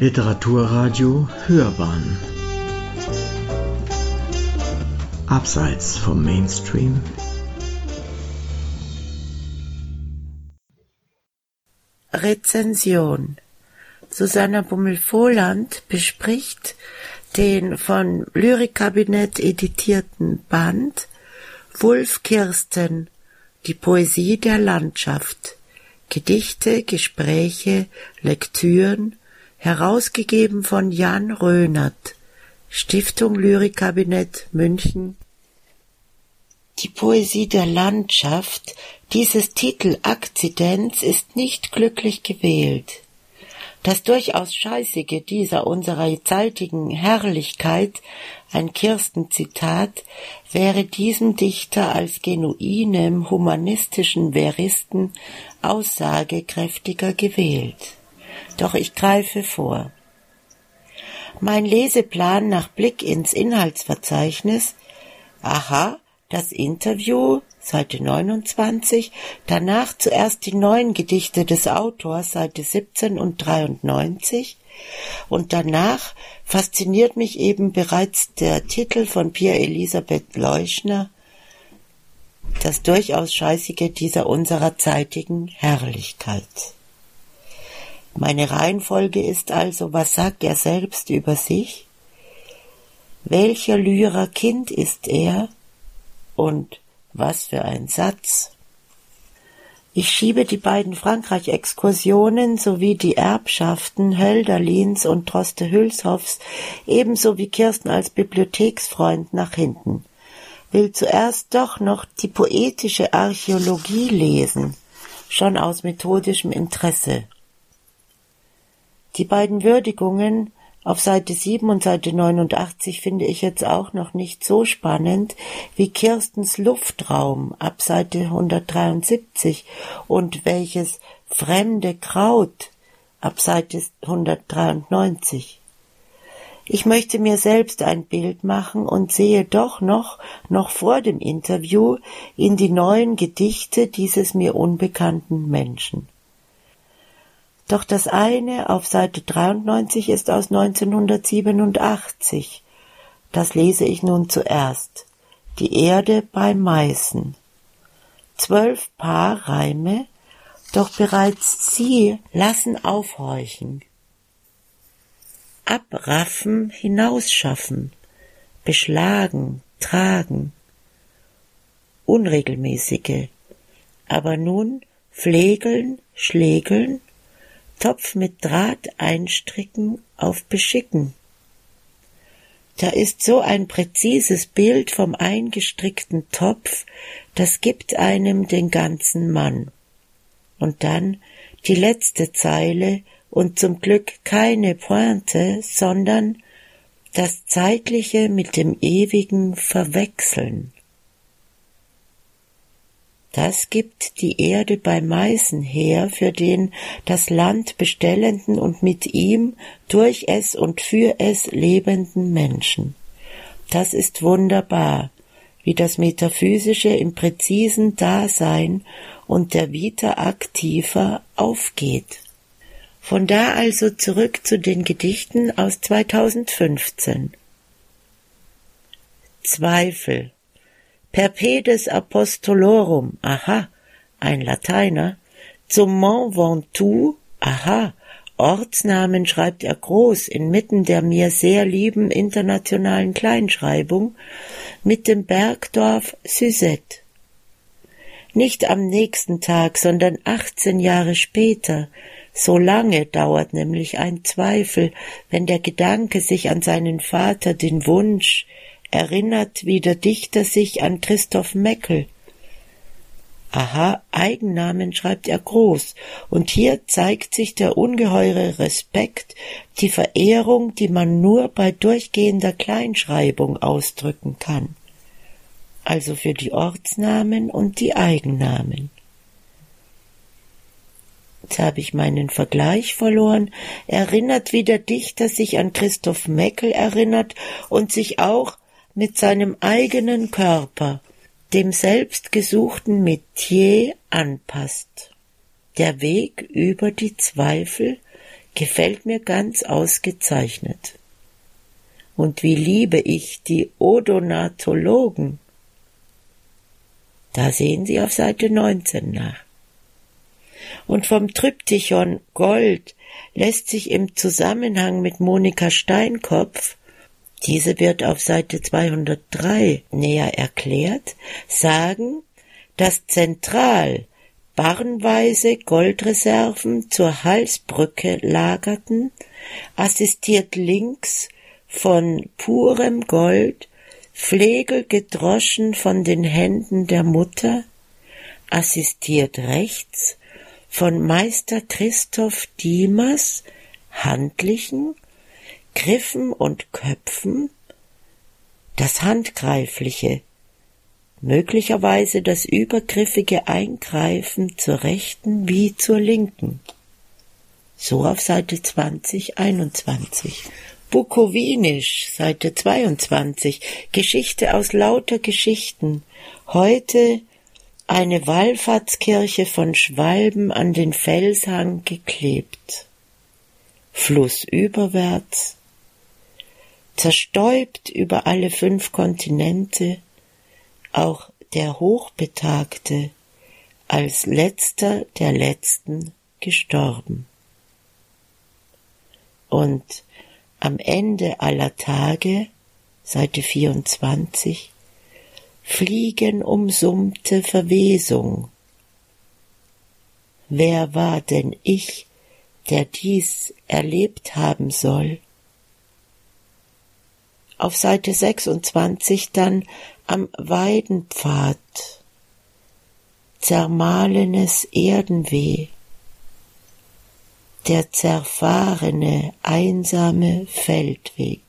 Literaturradio Hörbahn. Abseits vom Mainstream. Rezension. Susanna Bummel-Vohland bespricht den von Lyrikkabinett editierten Band Wulf Kirsten Die Poesie der Landschaft. Gedichte, Gespräche, Lektüren, herausgegeben von Jan Rönert, Stiftung Lyrikkabinett München. Die Poesie der Landschaft, dieses Titelakzidenz ist nicht glücklich gewählt. Das durchaus Scheißige dieser unserer zeitigen Herrlichkeit, ein Kirsten-Zitat, wäre diesem Dichter als genuinem humanistischen Veristen aussagekräftiger gewählt. Doch ich greife vor. Mein Leseplan nach Blick ins Inhaltsverzeichnis. Aha, das Interview, Seite 29, danach zuerst die neuen Gedichte des Autors, Seite 17 und 93, und danach fasziniert mich eben bereits der Titel von Pierre Elisabeth Leuschner, das durchaus Scheißige dieser unserer zeitigen Herrlichkeit. Meine Reihenfolge ist also, was sagt er selbst über sich? Welcher Lyrer Kind ist er? Und was für ein Satz. Ich schiebe die beiden Frankreich-Exkursionen sowie die Erbschaften Hölderlins und Droste Hülshoffs ebenso wie Kirsten als Bibliotheksfreund nach hinten, will zuerst doch noch die poetische Archäologie lesen, schon aus methodischem Interesse. Die beiden Würdigungen auf Seite 7 und Seite 89 finde ich jetzt auch noch nicht so spannend wie Kirstens Luftraum ab Seite 173 und welches fremde Kraut ab Seite 193. Ich möchte mir selbst ein Bild machen und sehe doch noch, noch vor dem Interview, in die neuen Gedichte dieses mir unbekannten Menschen. Doch das eine auf Seite 93 ist aus 1987. Das lese ich nun zuerst. Die Erde bei Meißen. Zwölf Paar Reime, doch bereits sie lassen aufhorchen. Abraffen, hinausschaffen, beschlagen, tragen. Unregelmäßige. Aber nun pflegeln, schlägeln, Topf mit Draht einstricken auf beschicken. Da ist so ein präzises Bild vom eingestrickten Topf, das gibt einem den ganzen Mann. Und dann die letzte Zeile und zum Glück keine Pointe, sondern das Zeitliche mit dem Ewigen verwechseln. Das gibt die Erde bei Meißen her für den das Land bestellenden und mit ihm durch es und für es lebenden Menschen. Das ist wunderbar, wie das Metaphysische im präzisen Dasein und der Vita aktiver aufgeht. Von da also zurück zu den Gedichten aus 2015. Zweifel Perpedes Apostolorum, aha, ein Lateiner, zum Mont Ventoux, aha, Ortsnamen schreibt er groß inmitten der mir sehr lieben internationalen Kleinschreibung mit dem Bergdorf Suzette. Nicht am nächsten Tag, sondern achtzehn Jahre später, so lange dauert nämlich ein Zweifel, wenn der Gedanke sich an seinen Vater den Wunsch, erinnert wie der Dichter sich an Christoph Meckel. Aha, Eigennamen schreibt er groß, und hier zeigt sich der ungeheure Respekt, die Verehrung, die man nur bei durchgehender Kleinschreibung ausdrücken kann. Also für die Ortsnamen und die Eigennamen. Jetzt habe ich meinen Vergleich verloren, erinnert wie der Dichter sich an Christoph Meckel erinnert und sich auch mit seinem eigenen Körper dem selbstgesuchten Metier anpasst. Der Weg über die Zweifel gefällt mir ganz ausgezeichnet. Und wie liebe ich die Odonatologen. Da sehen Sie auf Seite 19 nach. Und vom Tryptychon Gold lässt sich im Zusammenhang mit Monika Steinkopf diese wird auf Seite 203 näher erklärt, sagen, dass zentral barrenweise Goldreserven zur Halsbrücke lagerten, assistiert links von purem Gold, Flegel gedroschen von den Händen der Mutter, assistiert rechts von Meister Christoph Diemers handlichen Griffen und Köpfen, das Handgreifliche, möglicherweise das übergriffige Eingreifen zur rechten wie zur linken. So auf Seite 20, 21. Bukowinisch, Seite 22, Geschichte aus lauter Geschichten. Heute eine Wallfahrtskirche von Schwalben an den Felshang geklebt. Flussüberwärts zerstäubt über alle fünf Kontinente, auch der Hochbetagte, als letzter der Letzten gestorben. Und am Ende aller Tage, Seite 24, Fliegen umsummte Verwesung. Wer war denn ich, der dies erlebt haben soll? Auf Seite 26 dann am Weidenpfad. Zermahlenes Erdenweh. Der zerfahrene, einsame Feldweg.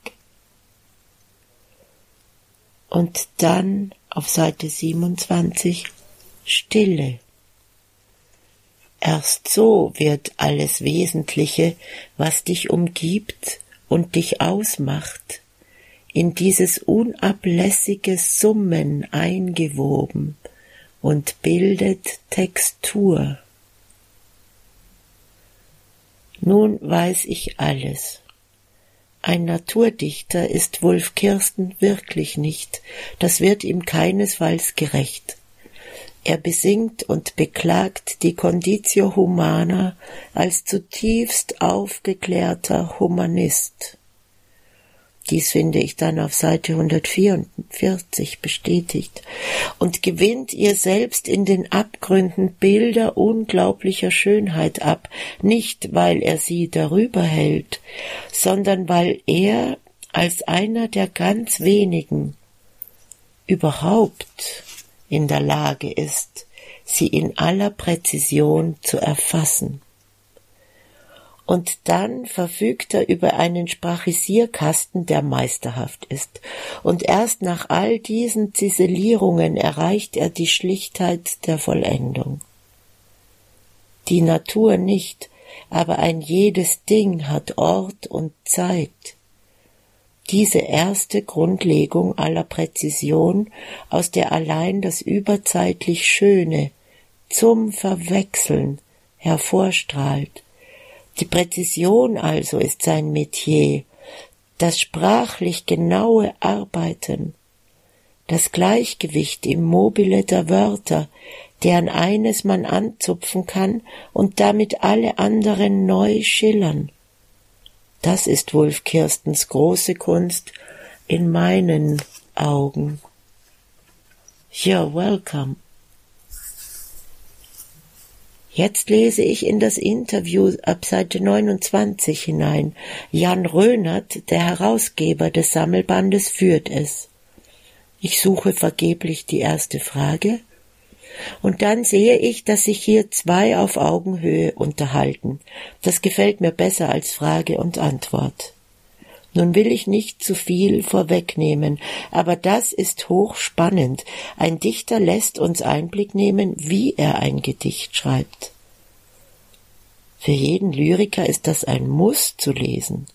Und dann auf Seite 27 Stille. Erst so wird alles Wesentliche, was dich umgibt und dich ausmacht, in dieses unablässige Summen eingewoben und bildet Textur. Nun weiß ich alles. Ein Naturdichter ist Wulf Kirsten wirklich nicht, das wird ihm keinesfalls gerecht. Er besingt und beklagt die Conditio Humana als zutiefst aufgeklärter Humanist. Dies finde ich dann auf Seite 144 bestätigt. Und gewinnt ihr selbst in den Abgründen Bilder unglaublicher Schönheit ab, nicht weil er sie darüber hält, sondern weil er als einer der ganz wenigen überhaupt in der Lage ist, sie in aller Präzision zu erfassen und dann verfügt er über einen Sprachisierkasten, der meisterhaft ist, und erst nach all diesen Ziselierungen erreicht er die Schlichtheit der Vollendung. Die Natur nicht, aber ein jedes Ding hat Ort und Zeit. Diese erste Grundlegung aller Präzision, aus der allein das überzeitlich Schöne zum Verwechseln hervorstrahlt, die Präzision also ist sein Metier, das sprachlich genaue Arbeiten, das Gleichgewicht im Mobile der Wörter, deren eines man anzupfen kann und damit alle anderen neu schillern. Das ist Wolf Kirstens große Kunst in meinen Augen. You're welcome. Jetzt lese ich in das Interview ab Seite 29 hinein. Jan Rönert, der Herausgeber des Sammelbandes, führt es. Ich suche vergeblich die erste Frage. Und dann sehe ich, dass sich hier zwei auf Augenhöhe unterhalten. Das gefällt mir besser als Frage und Antwort. Nun will ich nicht zu viel vorwegnehmen, aber das ist hochspannend. Ein Dichter lässt uns Einblick nehmen, wie er ein Gedicht schreibt. Für jeden Lyriker ist das ein Muss zu lesen.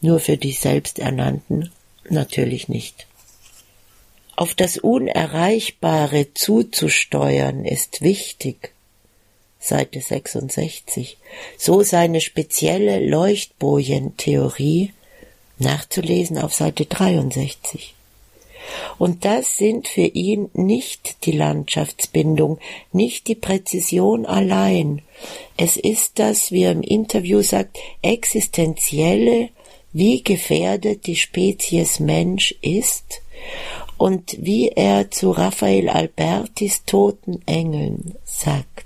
Nur für die Selbsternannten natürlich nicht. Auf das Unerreichbare zuzusteuern ist wichtig. Seite 66, so seine spezielle Leuchtbojentheorie, nachzulesen auf Seite 63. Und das sind für ihn nicht die Landschaftsbindung, nicht die Präzision allein. Es ist das, wie er im Interview sagt, existenzielle, wie gefährdet die Spezies Mensch ist und wie er zu Raphael Albertis toten Engeln sagt.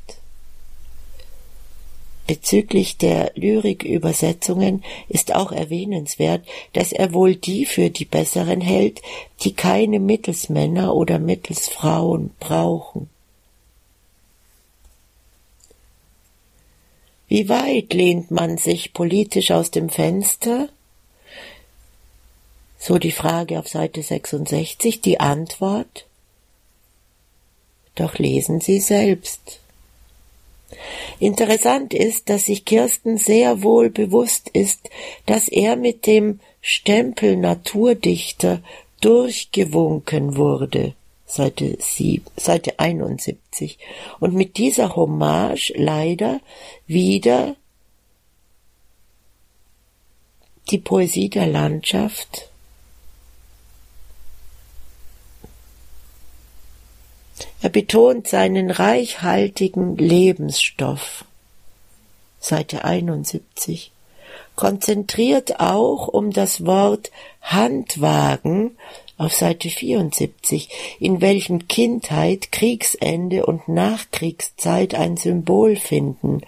Bezüglich der Lyrikübersetzungen ist auch erwähnenswert, dass er wohl die für die besseren hält, die keine Mittelsmänner oder Mittelsfrauen brauchen. Wie weit lehnt man sich politisch aus dem Fenster? So die Frage auf Seite 66, die Antwort? Doch lesen Sie selbst. Interessant ist, dass sich Kirsten sehr wohl bewusst ist, dass er mit dem Stempel Naturdichter durchgewunken wurde. Seite, 7, Seite 71. Und mit dieser Hommage leider wieder die Poesie der Landschaft Er betont seinen reichhaltigen Lebensstoff. Seite 71. Konzentriert auch um das Wort Handwagen auf Seite 74, in welchem Kindheit, Kriegsende und Nachkriegszeit ein Symbol finden,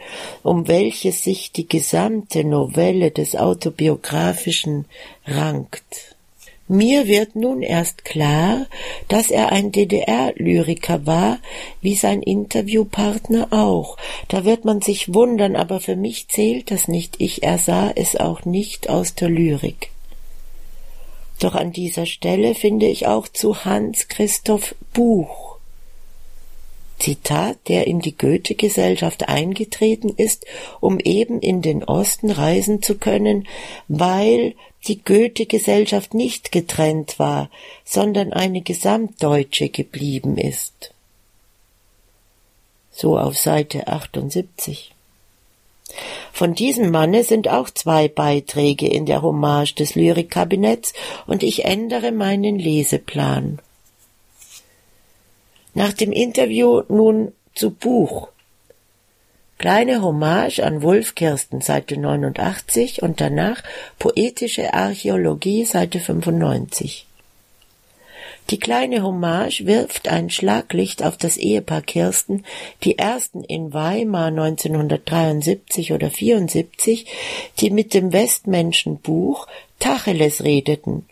um welches sich die gesamte Novelle des autobiografischen rankt. Mir wird nun erst klar, dass er ein DDR-Lyriker war, wie sein Interviewpartner auch. Da wird man sich wundern, aber für mich zählt das nicht. Ich ersah es auch nicht aus der Lyrik. Doch an dieser Stelle finde ich auch zu Hans Christoph Buch Zitat, der in die Goethe-Gesellschaft eingetreten ist, um eben in den Osten reisen zu können, weil die Goethe-Gesellschaft nicht getrennt war, sondern eine gesamtdeutsche geblieben ist. So auf Seite 78. Von diesem Manne sind auch zwei Beiträge in der Hommage des Lyrikkabinetts und ich ändere meinen Leseplan. Nach dem Interview nun zu Buch. Kleine Hommage an Wolf Kirsten, Seite 89 und danach Poetische Archäologie, Seite 95. Die kleine Hommage wirft ein Schlaglicht auf das Ehepaar Kirsten, die ersten in Weimar 1973 oder 74, die mit dem Westmenschenbuch Tacheles redeten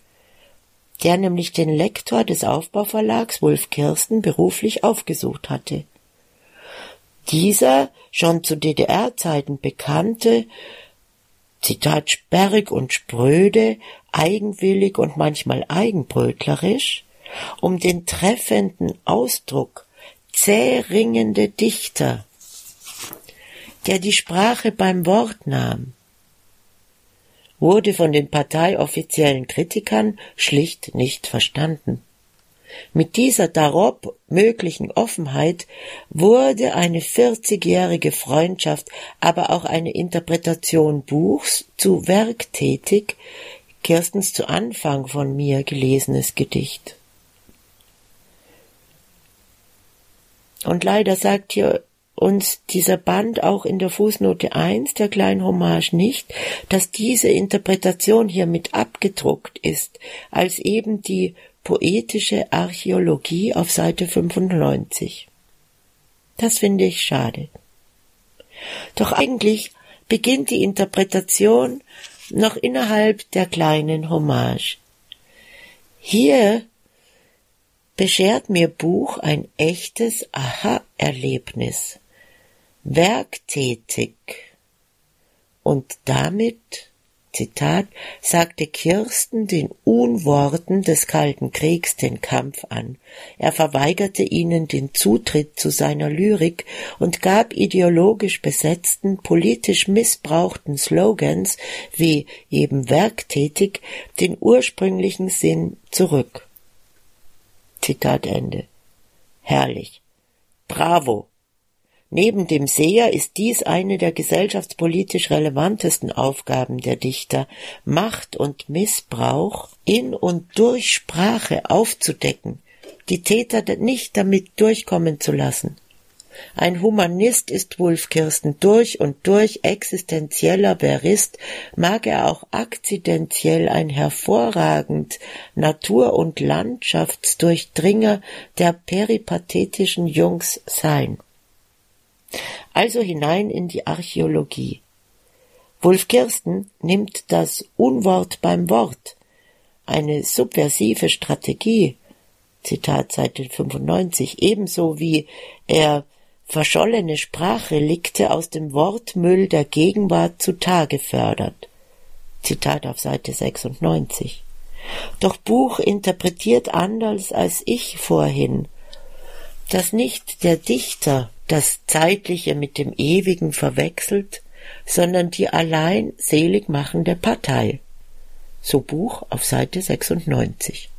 der nämlich den Lektor des Aufbauverlags Wolf Kirsten beruflich aufgesucht hatte. Dieser schon zu DDR-Zeiten bekannte, Zitat sperrig und spröde, eigenwillig und manchmal eigenbrötlerisch, um den treffenden Ausdruck zäh ringende Dichter, der die Sprache beim Wort nahm, wurde von den parteioffiziellen Kritikern schlicht nicht verstanden. Mit dieser darob möglichen Offenheit wurde eine vierzigjährige Freundschaft, aber auch eine Interpretation Buchs zu Werk tätig, Kirstens zu Anfang von mir gelesenes Gedicht. Und leider sagt hier uns dieser Band auch in der Fußnote 1 der kleinen Hommage nicht, dass diese Interpretation hier mit abgedruckt ist, als eben die poetische Archäologie auf Seite 95. Das finde ich schade. Doch eigentlich beginnt die Interpretation noch innerhalb der kleinen Hommage. Hier beschert mir Buch ein echtes Aha-Erlebnis werktätig. Und damit, Zitat, sagte Kirsten den Unworten des Kalten Kriegs den Kampf an. Er verweigerte ihnen den Zutritt zu seiner Lyrik und gab ideologisch besetzten, politisch missbrauchten Slogans wie eben werktätig den ursprünglichen Sinn zurück. Zitat Ende. Herrlich. Bravo Neben dem Seher ist dies eine der gesellschaftspolitisch relevantesten Aufgaben der Dichter, Macht und Missbrauch in und durch Sprache aufzudecken, die Täter nicht damit durchkommen zu lassen. Ein Humanist ist Wulf Kirsten durch und durch existenzieller Verist, mag er auch akzidentiell ein hervorragend Natur- und Landschaftsdurchdringer der peripathetischen Jungs sein. Also hinein in die Archäologie. Wulf Kirsten nimmt das Unwort beim Wort, eine subversive Strategie, Zitat Seite 95, ebenso wie er verschollene Sprachrelikte aus dem Wortmüll der Gegenwart zutage fördert. Zitat auf Seite 96. Doch Buch interpretiert anders als ich vorhin, dass nicht der Dichter das Zeitliche mit dem Ewigen verwechselt, sondern die allein selig machende Partei. So Buch auf Seite 96.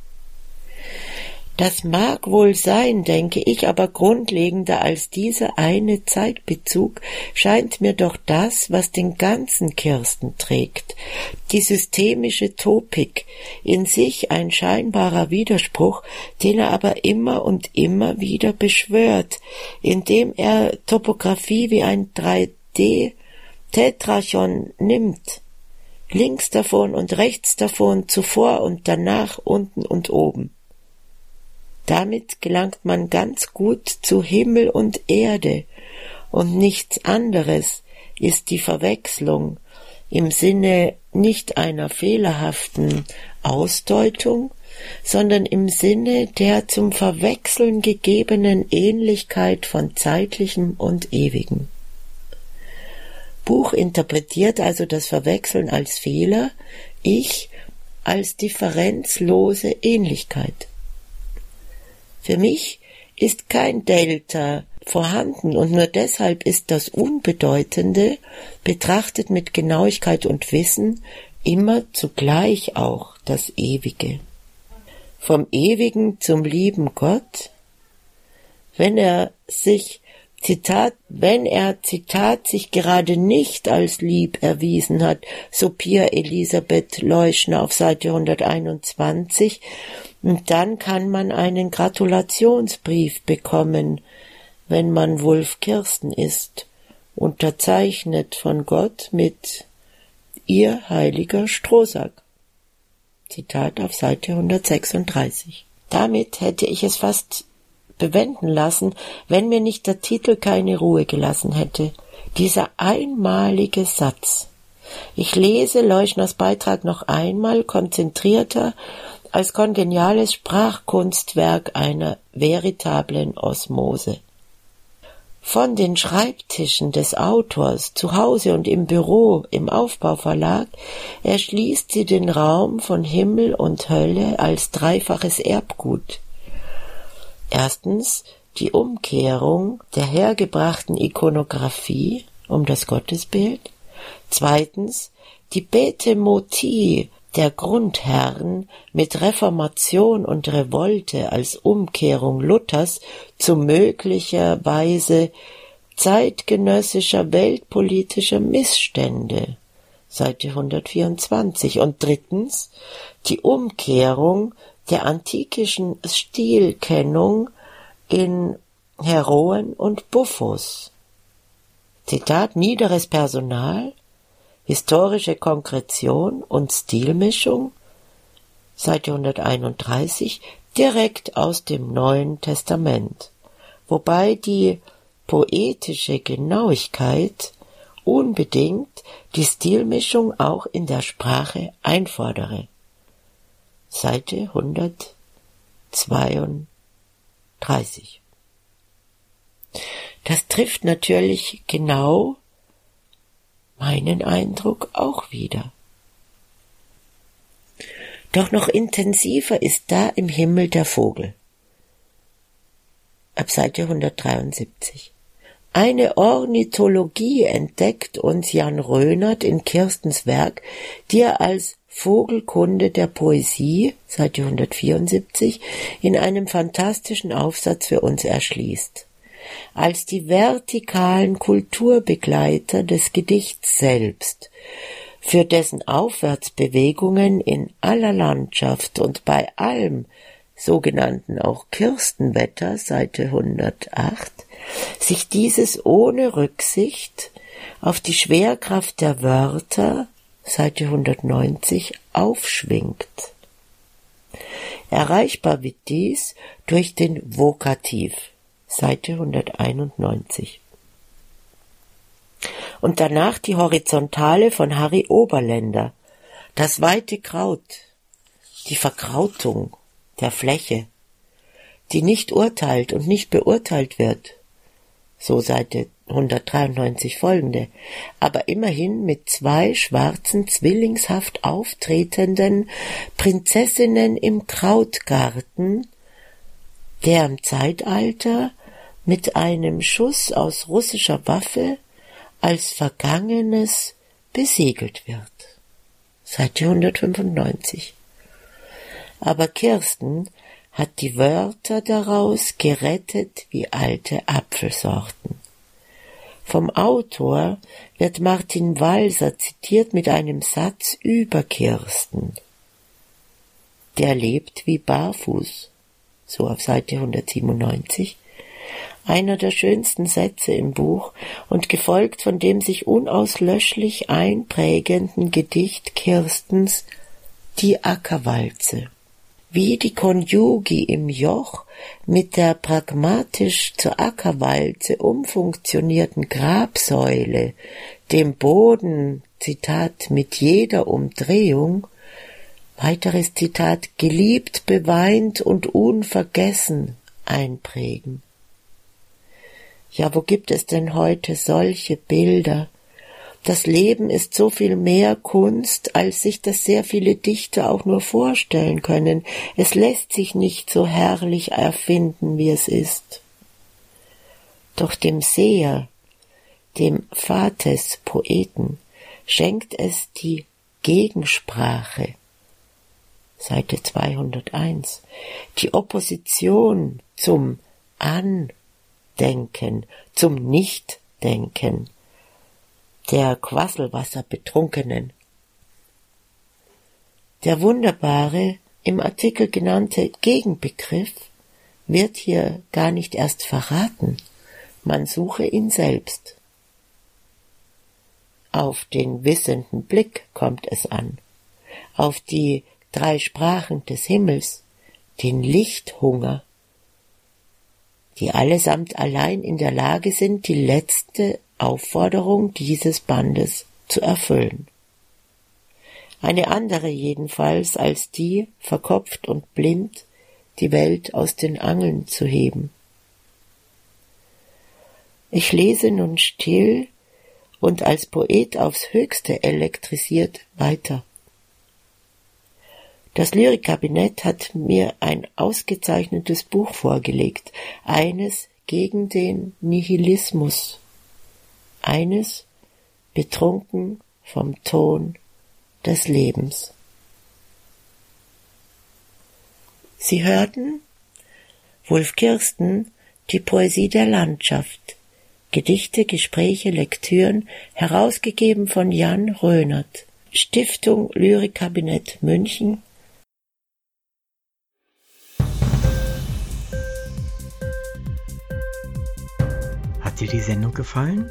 Das mag wohl sein, denke ich, aber grundlegender als dieser eine Zeitbezug scheint mir doch das, was den ganzen Kirsten trägt, die systemische Topik, in sich ein scheinbarer Widerspruch, den er aber immer und immer wieder beschwört, indem er Topographie wie ein 3D Tetrachon nimmt, links davon und rechts davon, zuvor und danach, unten und oben. Damit gelangt man ganz gut zu Himmel und Erde, und nichts anderes ist die Verwechslung im Sinne nicht einer fehlerhaften Ausdeutung, sondern im Sinne der zum Verwechseln gegebenen Ähnlichkeit von zeitlichem und ewigem. Buch interpretiert also das Verwechseln als Fehler, ich als differenzlose Ähnlichkeit. Für mich ist kein Delta vorhanden und nur deshalb ist das Unbedeutende, betrachtet mit Genauigkeit und Wissen, immer zugleich auch das Ewige. Vom Ewigen zum lieben Gott, wenn er sich Zitat, wenn er, Zitat, sich gerade nicht als lieb erwiesen hat, so Pia Elisabeth Leuschner auf Seite 121, und dann kann man einen Gratulationsbrief bekommen, wenn man Wulf Kirsten ist, unterzeichnet von Gott mit Ihr heiliger Strohsack. Zitat auf Seite 136. Damit hätte ich es fast bewenden lassen, wenn mir nicht der Titel keine Ruhe gelassen hätte. Dieser einmalige Satz. Ich lese Leuschners Beitrag noch einmal konzentrierter als kongeniales Sprachkunstwerk einer veritablen Osmose. Von den Schreibtischen des Autors zu Hause und im Büro im Aufbauverlag erschließt sie den Raum von Himmel und Hölle als dreifaches Erbgut. Erstens die Umkehrung der hergebrachten Ikonographie um das Gottesbild, zweitens die Betemotie der Grundherren mit Reformation und Revolte als Umkehrung Luthers zu möglicherweise zeitgenössischer weltpolitischer Missstände. Seite 124 und drittens die Umkehrung der antikischen Stilkennung in Heroen und Buffos. Zitat niederes Personal, historische Konkretion und Stilmischung, Seite 131, direkt aus dem Neuen Testament, wobei die poetische Genauigkeit unbedingt die Stilmischung auch in der Sprache einfordere. Seite 132. Das trifft natürlich genau meinen Eindruck auch wieder. Doch noch intensiver ist da im Himmel der Vogel. Ab Seite 173. Eine Ornithologie entdeckt uns Jan Rönert in Kirstens Werk, die er als Vogelkunde der Poesie, Seite 174, in einem fantastischen Aufsatz für uns erschließt. als die vertikalen Kulturbegleiter des Gedichts selbst, für dessen Aufwärtsbewegungen in aller Landschaft und bei allem sogenannten auch Kirstenwetter, Seite 108, sich dieses ohne Rücksicht auf die Schwerkraft der Wörter, Seite 190, aufschwingt. Erreichbar wird dies durch den Vokativ, Seite 191. Und danach die Horizontale von Harry Oberländer, das weite Kraut, die Verkrautung der Fläche, die nicht urteilt und nicht beurteilt wird, so Seite 193 folgende, aber immerhin mit zwei schwarzen, zwillingshaft auftretenden Prinzessinnen im Krautgarten, der im Zeitalter mit einem Schuss aus russischer Waffe als Vergangenes besiegelt wird. Seite 195. Aber Kirsten hat die Wörter daraus gerettet wie alte Apfelsorten. Vom Autor wird Martin Walser zitiert mit einem Satz über Kirsten. Der lebt wie barfuß, so auf Seite 197, einer der schönsten Sätze im Buch und gefolgt von dem sich unauslöschlich einprägenden Gedicht Kirstens Die Ackerwalze wie die Konjugi im Joch mit der pragmatisch zur Ackerwalze umfunktionierten Grabsäule, dem Boden, Zitat, mit jeder Umdrehung, weiteres Zitat, geliebt, beweint und unvergessen einprägen. Ja, wo gibt es denn heute solche Bilder, das Leben ist so viel mehr Kunst, als sich das sehr viele Dichter auch nur vorstellen können. Es lässt sich nicht so herrlich erfinden, wie es ist. Doch dem Seher, dem Vates Poeten, schenkt es die Gegensprache. Seite 201. Die Opposition zum Andenken, zum Nichtdenken der Quasselwasserbetrunkenen. Der wunderbare im Artikel genannte Gegenbegriff wird hier gar nicht erst verraten, man suche ihn selbst. Auf den wissenden Blick kommt es an, auf die drei Sprachen des Himmels, den Lichthunger, die allesamt allein in der Lage sind, die letzte Aufforderung dieses Bandes zu erfüllen. Eine andere jedenfalls als die, verkopft und blind, die Welt aus den Angeln zu heben. Ich lese nun still und als Poet aufs höchste elektrisiert weiter. Das Lyrikkabinett hat mir ein ausgezeichnetes Buch vorgelegt, eines gegen den Nihilismus eines betrunken vom Ton des Lebens. Sie hörten Wolf Kirsten, die Poesie der Landschaft, Gedichte, Gespräche, Lektüren, herausgegeben von Jan Rönert, Stiftung Lyrikkabinett München. Hat dir die Sendung gefallen?